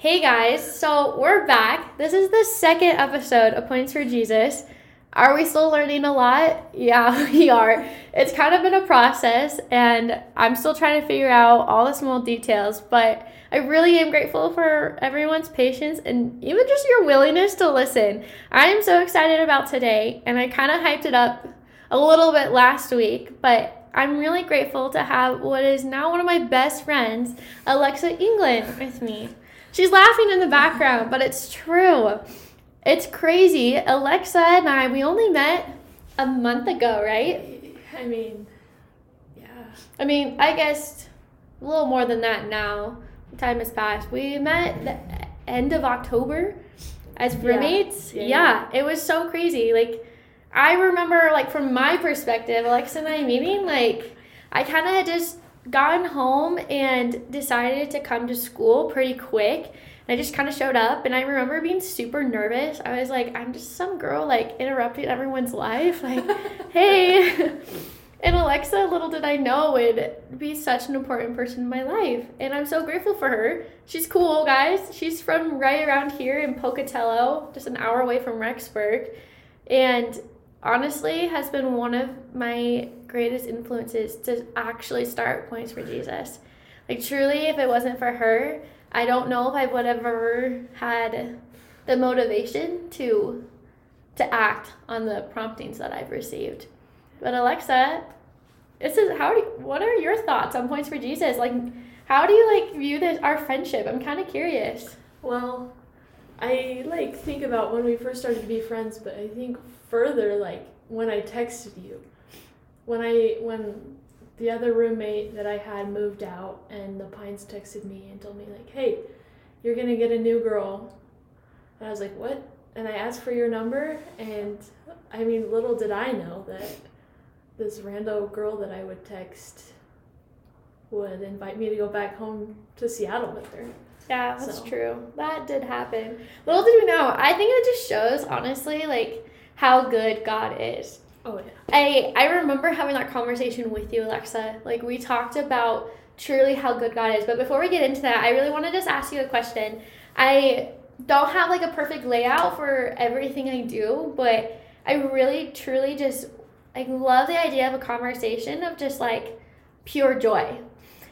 Hey guys, so we're back. This is the second episode of Points for Jesus. Are we still learning a lot? Yeah, we are. It's kind of been a process, and I'm still trying to figure out all the small details, but I really am grateful for everyone's patience and even just your willingness to listen. I am so excited about today, and I kind of hyped it up a little bit last week, but I'm really grateful to have what is now one of my best friends, Alexa England, with me. She's laughing in the background, but it's true. It's crazy. Alexa and I, we only met a month ago, right? I mean, yeah. I mean, I guess a little more than that now. Time has passed. We met the end of October as roommates. Yeah, Yeah, yeah, it was so crazy. Like, I remember, like, from my perspective, Alexa and I meeting, like, I kind of just gotten home and decided to come to school pretty quick. And I just kind of showed up, and I remember being super nervous. I was like, I'm just some girl, like, interrupting everyone's life. Like, hey. And Alexa, little did I know, would be such an important person in my life. And I'm so grateful for her. She's cool, guys. She's from right around here in Pocatello, just an hour away from Rexburg. And honestly, has been one of my greatest influences to actually start Points for Jesus. Like, truly, if it wasn't for her, I don't know if I would have ever had the motivation to to act on the promptings that I've received. But Alexa, this is how do you, what are your thoughts on Points for Jesus? Like how do you like view this our friendship? I'm kind of curious. Well, I like think about when we first started to be friends, but I think further like when I texted you. When I when the other roommate that I had moved out and the Pines texted me and told me like, "Hey, you're going to get a new girl." And I was like, "What?" And I asked for your number and I mean, little did I know that this rando girl that I would text would invite me to go back home to Seattle with her. Yeah, that's So. true. That did happen. Little did we know. I think it just shows honestly like how good God is. Oh yeah. I I remember having that conversation with you, Alexa. Like we talked about truly how good God is. But before we get into that, I really want to just ask you a question. I don't have like a perfect layout for everything I do, but I really truly just I love the idea of a conversation of just like pure joy.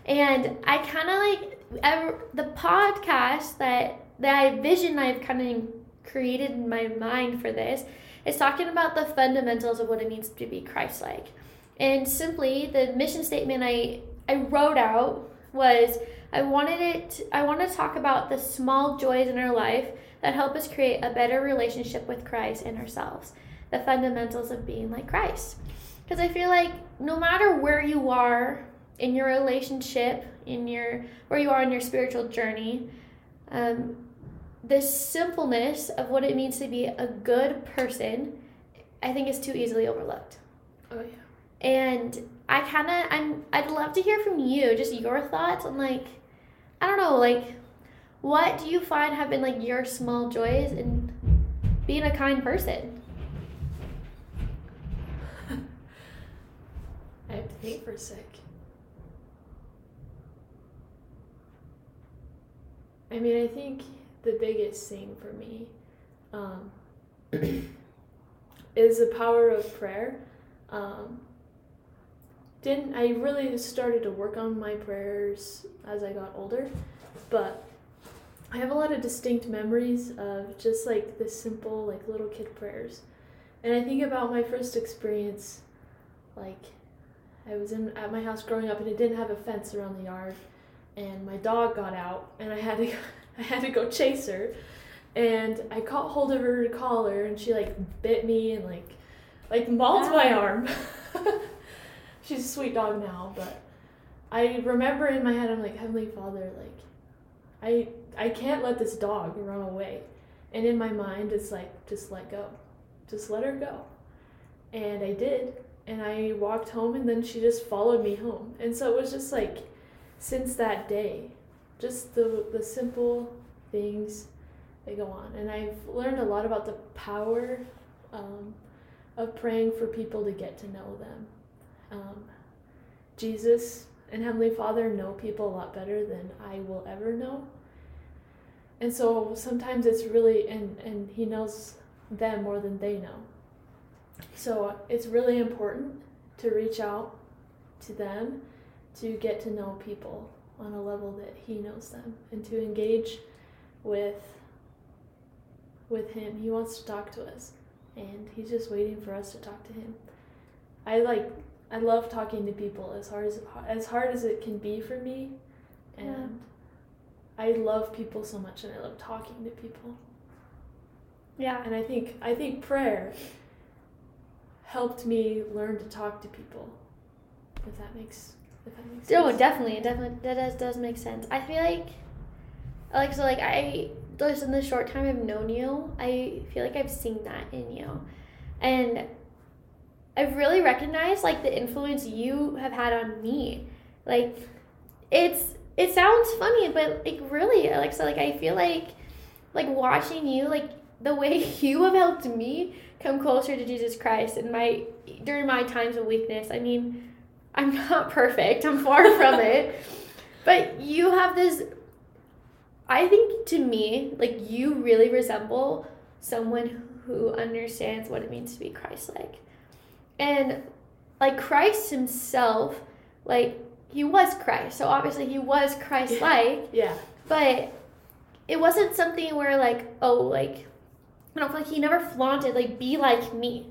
And I kind of like ever, the podcast that that I vision I've kind of created in my mind for this is talking about the fundamentals of what it means to be Christ-like. And simply, the mission statement I I wrote out was I wanted it. I want to talk about the small joys in our life that help us create a better relationship with Christ and ourselves. The fundamentals of being like Christ. Because I feel like no matter where you are in your relationship, in your where you are in your spiritual journey, um, the simpleness of what it means to be a good person, I think is too easily overlooked. Oh yeah. And I kind of I'm I'd love to hear from you just your thoughts on like I don't know like what do you find have been like your small joys in being a kind person? I have to think for a sec. I mean, I think the biggest thing for me um, is the power of prayer. Um, didn't I really started to work on my prayers as I got older, but I have a lot of distinct memories of just like the simple like little kid prayers, and I think about my first experience, like I was in at my house growing up and it didn't have a fence around the yard and my dog got out and I had to I had to go chase her and I caught hold of her collar and she like bit me and like like mauled my arm. She's a sweet dog now, but I remember in my head I'm like Heavenly Father like I I can't let this dog run away. And in my mind it's like just let go. Just let her go. And I did and I walked home and then she just followed me home. And so it was just like since that day, just the the simple things that go on. And I've learned a lot about the power um, of praying for people to get to know them. Um, Jesus and Heavenly Father know people a lot better than I will ever know. and so sometimes it's really and and he knows them more than they know so it's really important to reach out to them to get to know people on a level that he knows them and to engage with with him. He wants to talk to us and he's just waiting for us to talk to him. I like i love talking to people as hard as as hard as it can be for me and i love people so much and i love talking to people. Yeah. and i think i think prayer helped me learn to talk to people if that makes if that makes Oh, sense definitely, definitely, that does does make sense. I feel like, like so, like I just in the short time I've known you, I feel like I've seen that in you, and I've really recognized like the influence you have had on me. Like, it's it sounds funny, but like really, like so, like I feel like, like watching you, like the way you have helped me come closer to Jesus Christ in my during my times of weakness. I mean. I'm not perfect. I'm far from it. But you have this I think to me, like you really resemble someone who understands what it means to be Christ-like. And like Christ himself, like he was Christ. So obviously he was Christ-like, yeah but it wasn't something where like, oh, like I don't feel like he never flaunted like be like me,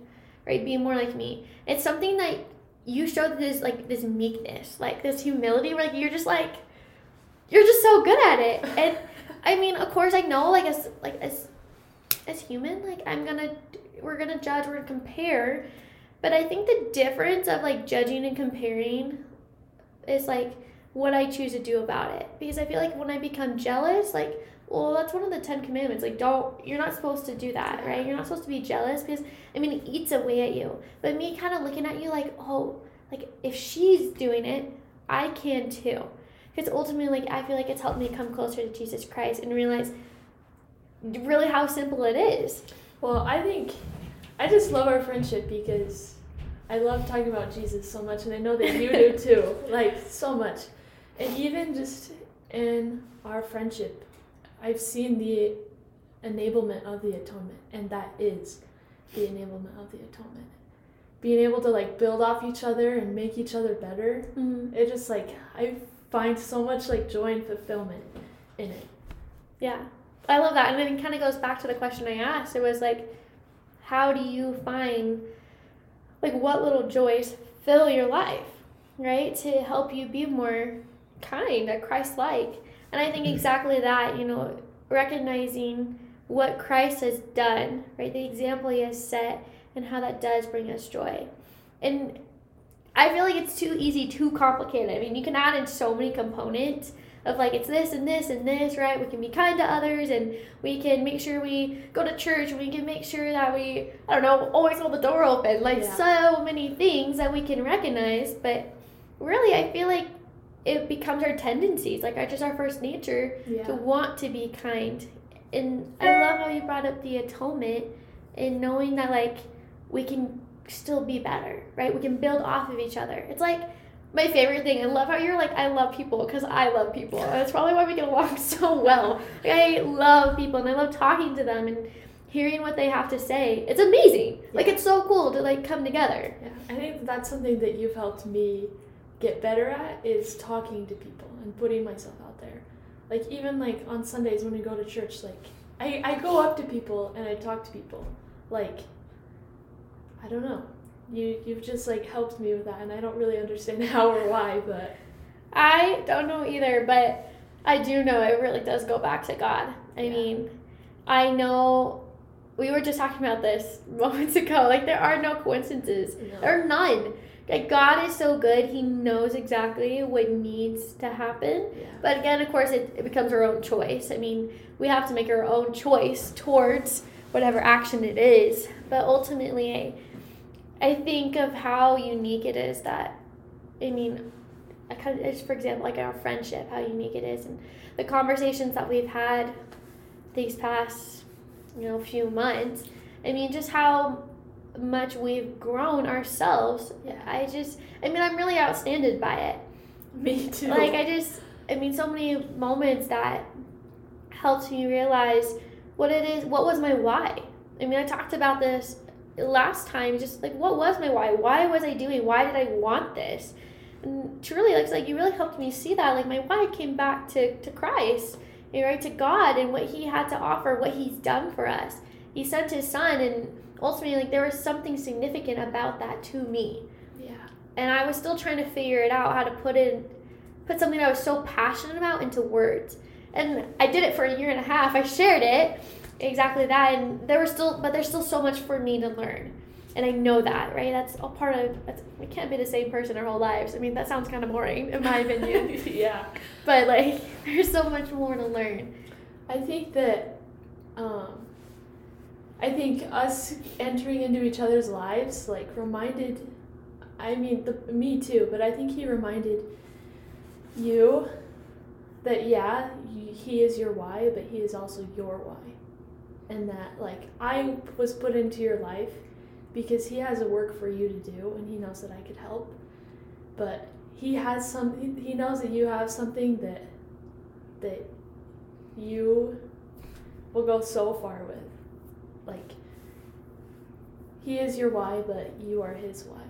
right? Be more like me. It's something that you showed this like this meekness, like this humility, where like you're just like you're just so good at it. And I mean, of course, I know like as like as as human, like I'm gonna we're gonna judge, we're gonna compare, but I think the difference of like judging and comparing is like what I choose to do about it. Because I feel like when I become jealous, like well, that's one of the Ten Commandments. Like, don't, you're not supposed to do that, right? You're not supposed to be jealous because, I mean, it eats away at you. But me kind of looking at you like, oh, like, if she's doing it, I can too. Because ultimately, like, I feel like it's helped me come closer to Jesus Christ and realize really how simple it is. Well, I think I just love our friendship because I love talking about Jesus so much, and I know that you do too, like so much. And even just in our friendship, I've seen the enablement of the atonement, and that is the enablement of the atonement. Being able to like build off each other and make each other better, Mm-hmm. it just like I find so much like joy and fulfillment in it. Yeah, I love that. And then it kind of goes back to the question I asked. It was like, how do you find, like, what little joys fill your life, right? To help you be more kind, a Christ like. And I think mm. exactly that, you know, recognizing what Christ has done, right? The example he has set, and how that does bring us joy. And I feel like it's too easy, too complicated. I mean, you can add in so many components of like it's this and this and this, right? We can be kind to others and we can make sure we go to church and we can make sure that we, I don't know, always hold the door open. Like Yeah. so many things that we can recognize, but really I feel like it becomes our tendencies, like our just our first nature to want to be kind. And I love how you brought up the atonement and knowing that like we can still be better, right? We can build off of each other. It's like my favorite thing. I love how you're like I love people because I love people. And that's probably why we get along so well. Like, I love people and I love talking to them and hearing what they have to say. It's amazing. Like it's so cool to like come together. Yeah, I think that's something that you've helped me get better at is talking to people and putting myself out there. Like even like on Sundays when we go to church, like I, I go up to people and I talk to people. Like I don't know. You you've just like helped me with that and I don't really understand how or why, but I don't know either, but I do know it really does go back to God. I Yeah. mean, I know we were just talking about this moments ago. Like there are no coincidences. No. There are none. Like God is so good, He knows exactly what needs to happen. yeah. But again, of course, it, it becomes our own choice. I mean, we have to make our own choice towards whatever action it is. But ultimately, I, I think of how unique it is that, I mean, I kind of, just for example, like our friendship, how unique it is, and the conversations that we've had these past, you know, few months. I mean, just how much we've grown ourselves. Yeah. I just, I mean, I'm really outstanded by it Me too. like I just I mean so many moments that helped me realize what it is, what was my why. I mean, I talked about this last time, just like what was my why? Why was I doing? Why did I want this? And truly, like, like you really helped me see that. Like my why came back to to Christ, right to God and what He had to offer, what He's done for us. He sent His Son, and ultimately, like there was something significant about that to me. Yeah. And I was still trying to figure it out how to put it, put something I was so passionate about into words. And I did it for a year and a half. I shared it, exactly that, and there was still, but there's still so much for me to learn and I know that, right? That's all part of. That's, we can't be the same person our whole lives. I mean, that sounds kind of boring, in my opinion. yeah. But like, there's so much more to learn. I think that, um, I think us entering into each other's lives like reminded. I mean, the, me too, but I think he reminded you that yeah, he is your why, but he is also your why, and that like I was put into your life because he has a work for you to do and he knows that I could help. But he has some he knows that you have something that that you will go so far with. Like he is your why, but you are his why.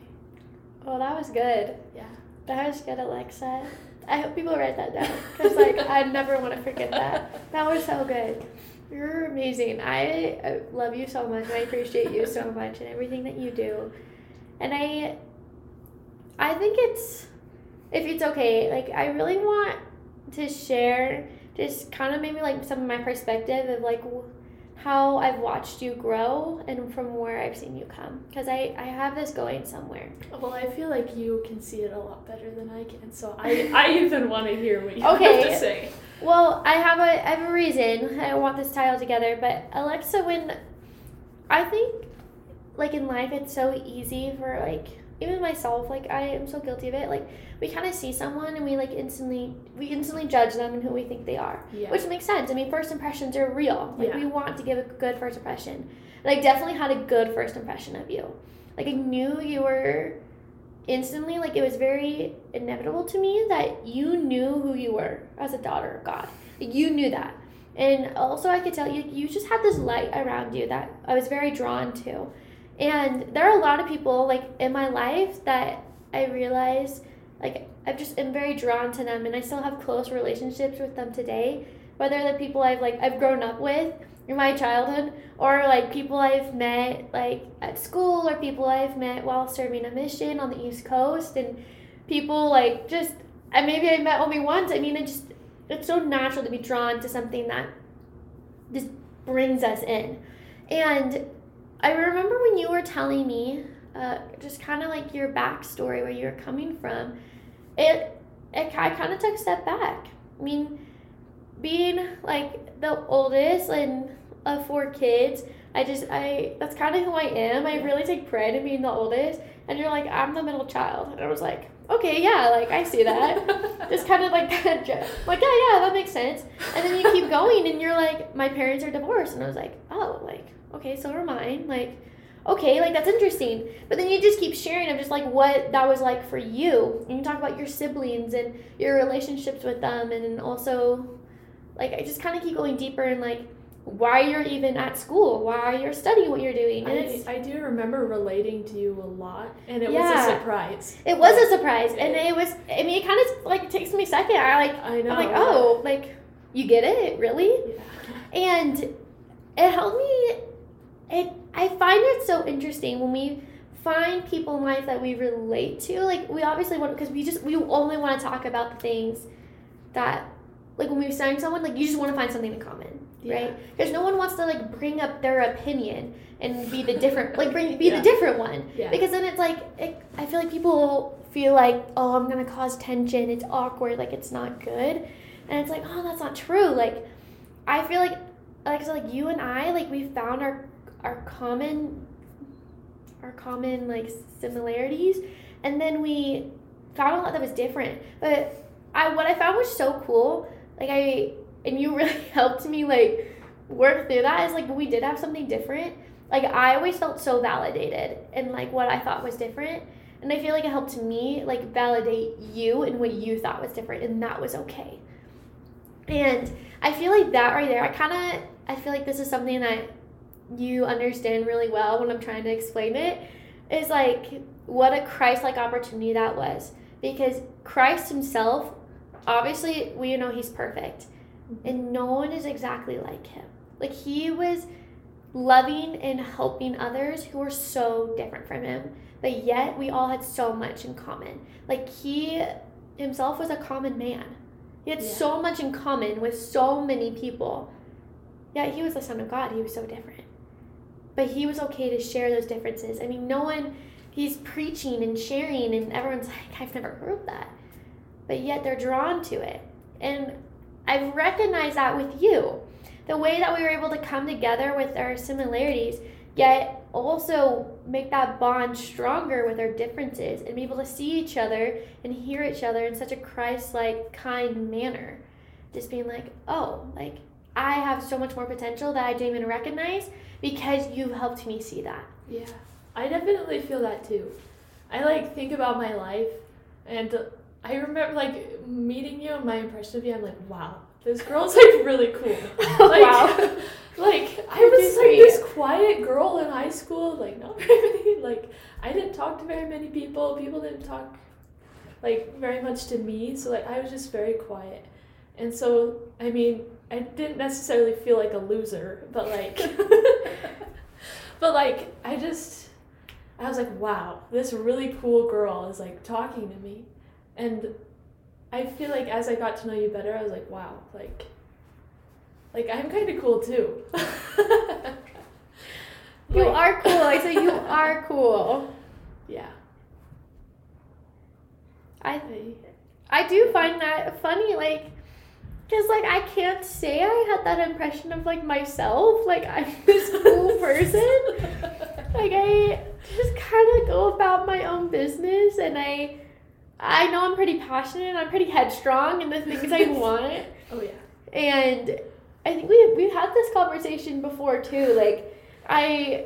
Oh, that was good. Yeah. That was good, Alexa. I hope people write that down because like I never want to forget that. That was so good. You're amazing. I love you so much. I appreciate you so much and everything that you do. And I I think it's if it's okay, like I really want to share just kind of maybe like some of my perspective of like how I've watched you grow and from where I've seen you come because I, I have this going somewhere. Well, I feel like you can see it a lot better than I can, so I, I even want to hear what you okay. have to say. Well, I have a I have a reason I want this title together, but Alexa, when I think like in life, it's so easy for like even myself, like I am so guilty of it. Like we kind of see someone and we like instantly we instantly judge them and who we think they are, Yeah. which makes sense. I mean, first impressions are real. Like Yeah. we want to give a good first impression. And I definitely had a good first impression of you. Like I knew you were instantly like it was very inevitable to me that you knew who you were as a daughter of God. You knew that. And also I could tell you you just had this light around you that I was very drawn to. And there are a lot of people like in my life that I realize like I've just am very drawn to them and I still have close relationships with them today. Whether the people I've like I've grown up with in my childhood or like people I've met like at school or people I've met while serving a mission on the East Coast and people like just and maybe I met only once. I mean it just it's so natural to be drawn to something that just brings us in. And I remember when you were telling me uh, just kind of like your backstory, where you're coming from, it, it I kind of took a step back. I mean, being like the oldest and of four kids, I just I that's kind of who I am. I really take pride in being the oldest, and you're like I'm the middle child, and I was like, okay, yeah, like I see that. just kind of like that, joke. like yeah, yeah, that makes sense. And then you keep going, and you're like, my parents are divorced, and I was like, oh, like okay, so are mine, like okay, like that's interesting. But then you just keep sharing of just like what that was like for you. And you talk about your siblings and your relationships with them and also like I just kind of keep going deeper in like why you're even at school, why you're studying what you're doing. And I, I do remember relating to you a lot, and it was a surprise. it was a surprise and it was I mean it kind of like takes me a second. I like I know. I'm like, "Oh, like you get it? Really?" Yeah. and it helped me it i find it so interesting when we find people in life that we relate to like we obviously want because we just we only want to talk about the things that like when we're saying someone like you just want to find something in common Yeah. right because no one wants to like bring up their opinion and be the different like bring be Yeah. the different one Yeah. because then it's like it, i feel like people feel like oh i'm gonna cause tension it's awkward like it's not good and it's like oh that's not true like i feel like like so like you and i like we found our our common our common like similarities. And then we found a lot that was different. But i what i found was so cool like i and you really helped me like work through that is like we did have something different. Like i always felt so validated in like what i thought was different. And i feel like it helped me like validate you and what you thought was different and that was okay. And I feel like that right there, I kind of, I feel like this is something that you understand really well when I'm trying to explain it, is like what a Christ like opportunity that was. Because Christ himself, obviously, we know he's perfect, mm-hmm. and no one is exactly like him. Like, he was loving and helping others who were so different from him, but yet we all had so much in common. Like, he himself was a common man. He had Yeah. so much in common with so many people. Yet he was the Son of God. He was so different. But he was okay to share those differences. I mean, no one, he's preaching and sharing, and everyone's like, I've never heard that. But yet they're drawn to it. And I've recognized that with you. The way that we were able to come together with our similarities, yet also make that bond stronger with our differences and be able to see each other and hear each other in such a Christ like, kind manner. Just being like, oh, like, I have so much more potential that I didn't even recognize because you helped me see that. Yeah, I definitely feel that too. I like think about my life, and I remember like meeting you and my impression of you. I'm like, wow, this girl's like really cool. Like, Wow. like I was like this quiet girl in high school. Like not very many. Like I didn't talk to very many people. People didn't talk like very much to me. So like I was just very quiet. And so I mean I didn't necessarily feel like a loser, but like but like I just I was like, wow, this really cool girl is like talking to me. And I feel like as I got to know you better, I was like, wow, like like I'm kind of cool too. You Like- are cool. I said you are cool. Yeah. I I- I do find that funny, like, because like I can't say I had that impression of like myself, like I'm this cool person. Like I just kind of go about my own business, and I I know I'm pretty passionate. And I'm pretty headstrong in the things I want, Oh yeah. and I think we we've had this conversation before too. Like I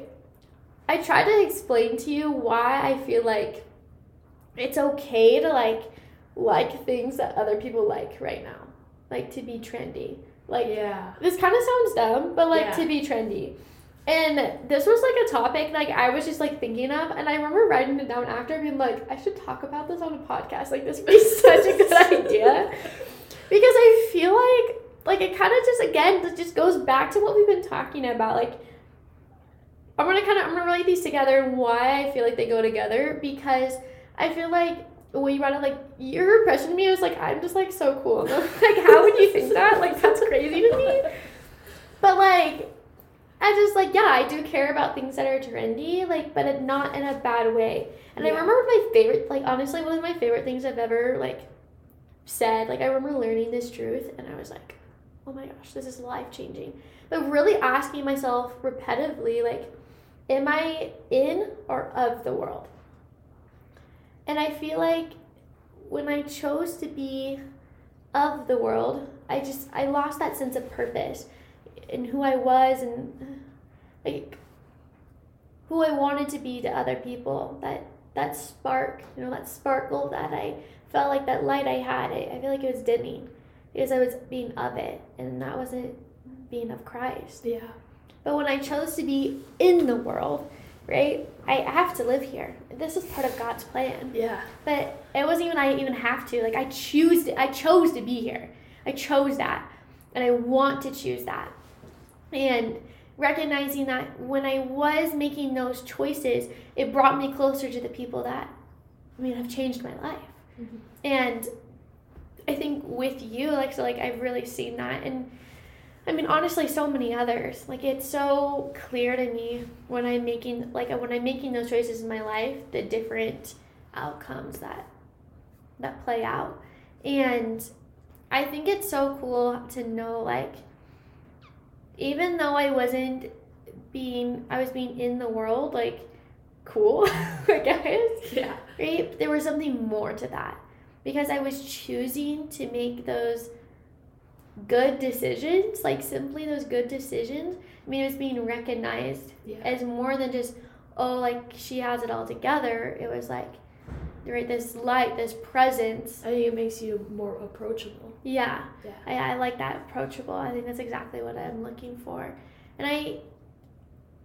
I try to explain to you why I feel like it's okay to like like things that other people like right now. Like to be trendy. Like yeah. this kind of sounds dumb, but like Yeah. to be trendy. And this was like a topic like I was just like thinking of, and I remember writing it down after being like, I should talk about this on a podcast. Like this would be such a good idea because I feel like like it kind of just again it just goes back to what we've been talking about. Like I'm gonna kind of I'm gonna relate these together and why I feel like they go together because I feel like when you brought up like your impression of me was like I'm just like so cool. Like how would you think that? Like that's crazy to me. But like I just like yeah I do care about things that are trendy like but it, not in a bad way. And I remember my favorite like honestly one of my favorite things I've ever like said like I remember learning this truth and I was like oh my gosh this is life changing. But really asking myself repetitively like am I in or of the world? And I feel like when I chose to be of the world, I just I lost that sense of purpose and who I was and like who I wanted to be to other people. That that spark, you know, that sparkle that I felt like that light I had, I, I feel like it was dimming because I was being of it and that wasn't being of Christ. Yeah. But when I chose to be in the world, right, I have to live here. This is part of God's plan. Yeah. But it wasn't even I even have to. Like I choose to, I chose to be here. I chose that. And I want to choose that. And recognizing that when I was making those choices, it brought me closer to the people that I mean have changed my life. Mhm. And I think with you, like so like I've really seen that and I mean honestly so many others. Like it's so clear to me when I'm making like when I'm making those choices in my life, the different outcomes that that play out. And I think it's so cool to know like even though I wasn't being I was being in the world like cool, I guess Yeah. right? There was something more to that because I was choosing to make those good decisions, like simply those good decisions. I mean, it was being recognized Yeah. as more than just, oh, like she has it all together. It was like, right? This light, this presence. I think it makes you more approachable. Yeah. Yeah. I, I like that approachable. I think that's exactly what I'm looking for. And I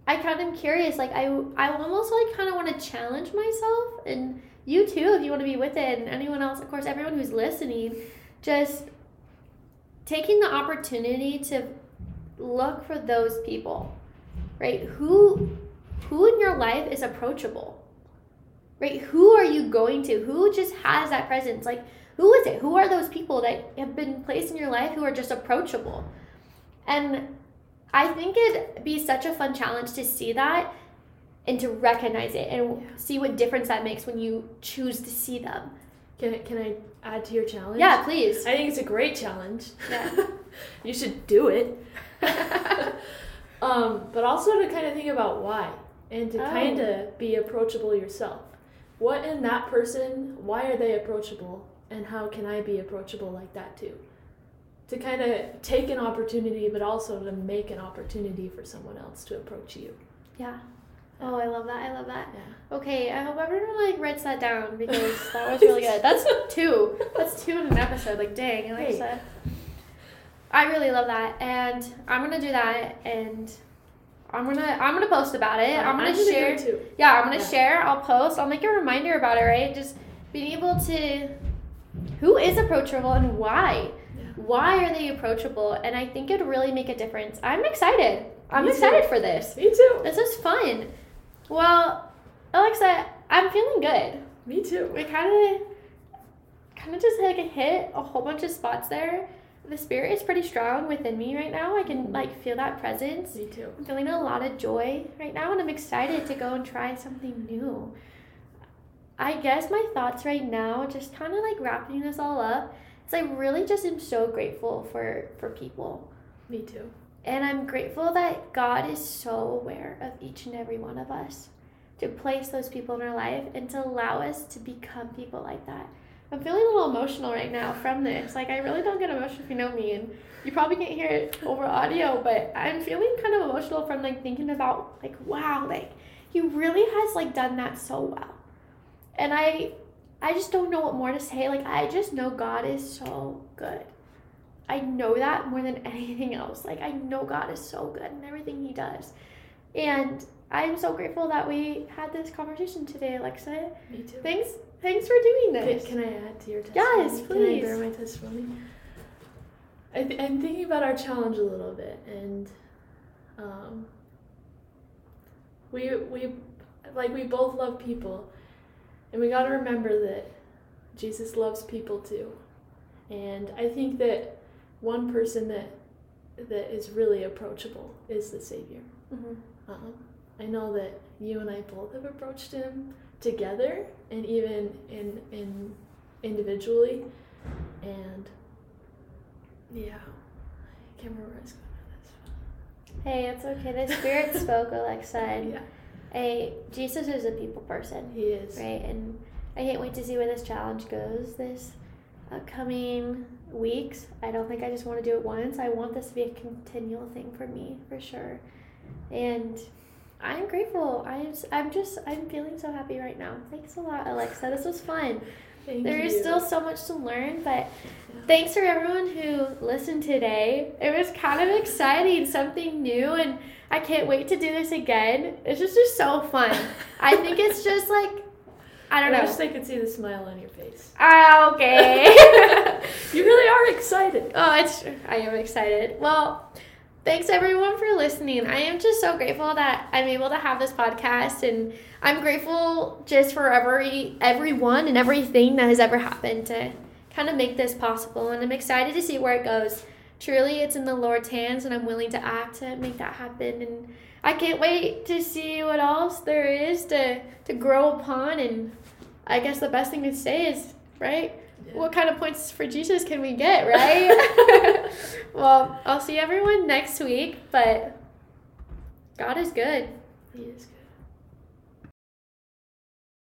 I kind of am curious, like I I almost like kind of want to challenge myself and you too if you want to be with it and anyone else, of course, everyone who's listening, just taking the opportunity to look for those people. Right? Who who in your life is approachable? Right? Who are you going to? Who just has that presence? Like who is it? Who are those people that have been placed in your life who are just approachable? And I think it'd be such a fun challenge to see that and to recognize it and see what difference that makes when you choose to see them. Can I, can I add to your challenge? Yeah, please. I think it's a great challenge. Yeah. you should do it. um, but also to kind of think about why and to Oh. kind of be approachable yourself. What in that person, why are they approachable? And how can I be approachable like that too? To kind of take an opportunity, but also to make an opportunity for someone else to approach you. Yeah. Oh, I love that. I love that. Yeah. Okay, I hope everyone like writes that down because that was really good. That's two. That's two in an episode. Like, dang, like I Hey. said. I really love that, and I'm gonna do that, and I'm gonna I'm gonna post about it. I'm gonna it share. too. Yeah, I'm gonna Yeah. share. I'll post. I'll make a reminder about it. Right, just being able to. Who is approachable and why? Yeah. Why are they approachable? And I think it'd really make a difference. I'm excited. I'm Me too. excited for this. Me too. This is fun. Well, Alexa, I'm feeling good. Me too. We kind of, kind of just like hit a whole bunch of spots there. The spirit is pretty strong within me right now. I can like feel that presence. Me too. I'm feeling a lot of joy right now, and I'm excited to go and try something new. I guess my thoughts right now, just kind of like wrapping this all up, is I really just am so grateful for for people. Me too. And I'm grateful that God is so aware of each and every one of us to place those people in our life and to allow us to become people like that. I'm feeling a little emotional right now from this. Like, I really don't get emotional if you know me, and you probably can't hear it over audio, but I'm feeling kind of emotional from like thinking about, like, wow, like, He really has like done that so well. And I, I just don't know what more to say. Like, I just know God is so good. I know that more than anything else. Like I know God is so good in everything He does, and I'm so grateful that we had this conversation today, Alexa. Me too. Thanks, thanks for doing Can, this. can I add to your testimony? Yes, please. Can. I bear my testimony? I th- I'm thinking about our challenge a little bit, and um, we we like we both love people, and we got to remember that Jesus loves people too, and I think that one person that that is really approachable is the Savior. Mhm. Um, I know that you and I both have approached him together and even in in individually, and yeah, I can't remember where I was going Hey, it's okay. The Spirit spoke, Alexa, with and this. hey, Jesus is a people person, he is. right? And I can't wait to see where this challenge goes this upcoming weeks. I don't think I just want to do it once. I want this to be a continual thing for me, for sure. And I'm grateful. I'm I'm just I'm feeling so happy right now. Thanks a lot, Alexa. This was fun. Thank There is you. still so much to learn, but thanks for everyone who listened today. It was kind of exciting, something new, and I can't wait to do this again. It's just just so fun. I think it's just like I don't I know. I wish they could see the smile on your face. Ah, okay. you really are excited. oh, it's I am excited. Well, thanks everyone for listening. I am just so grateful that I'm able to have this podcast and I'm grateful just for every everyone and everything that has ever happened to kind of make this possible and I'm excited to see where it goes. Truly it's in the Lord's hands and I'm willing to act to make that happen and I can't wait to see what else there is to to grow upon and I guess the best thing to say is, right? What kind of points for Jesus can we get, right? well, I'll see everyone next week, but God is good. He is good.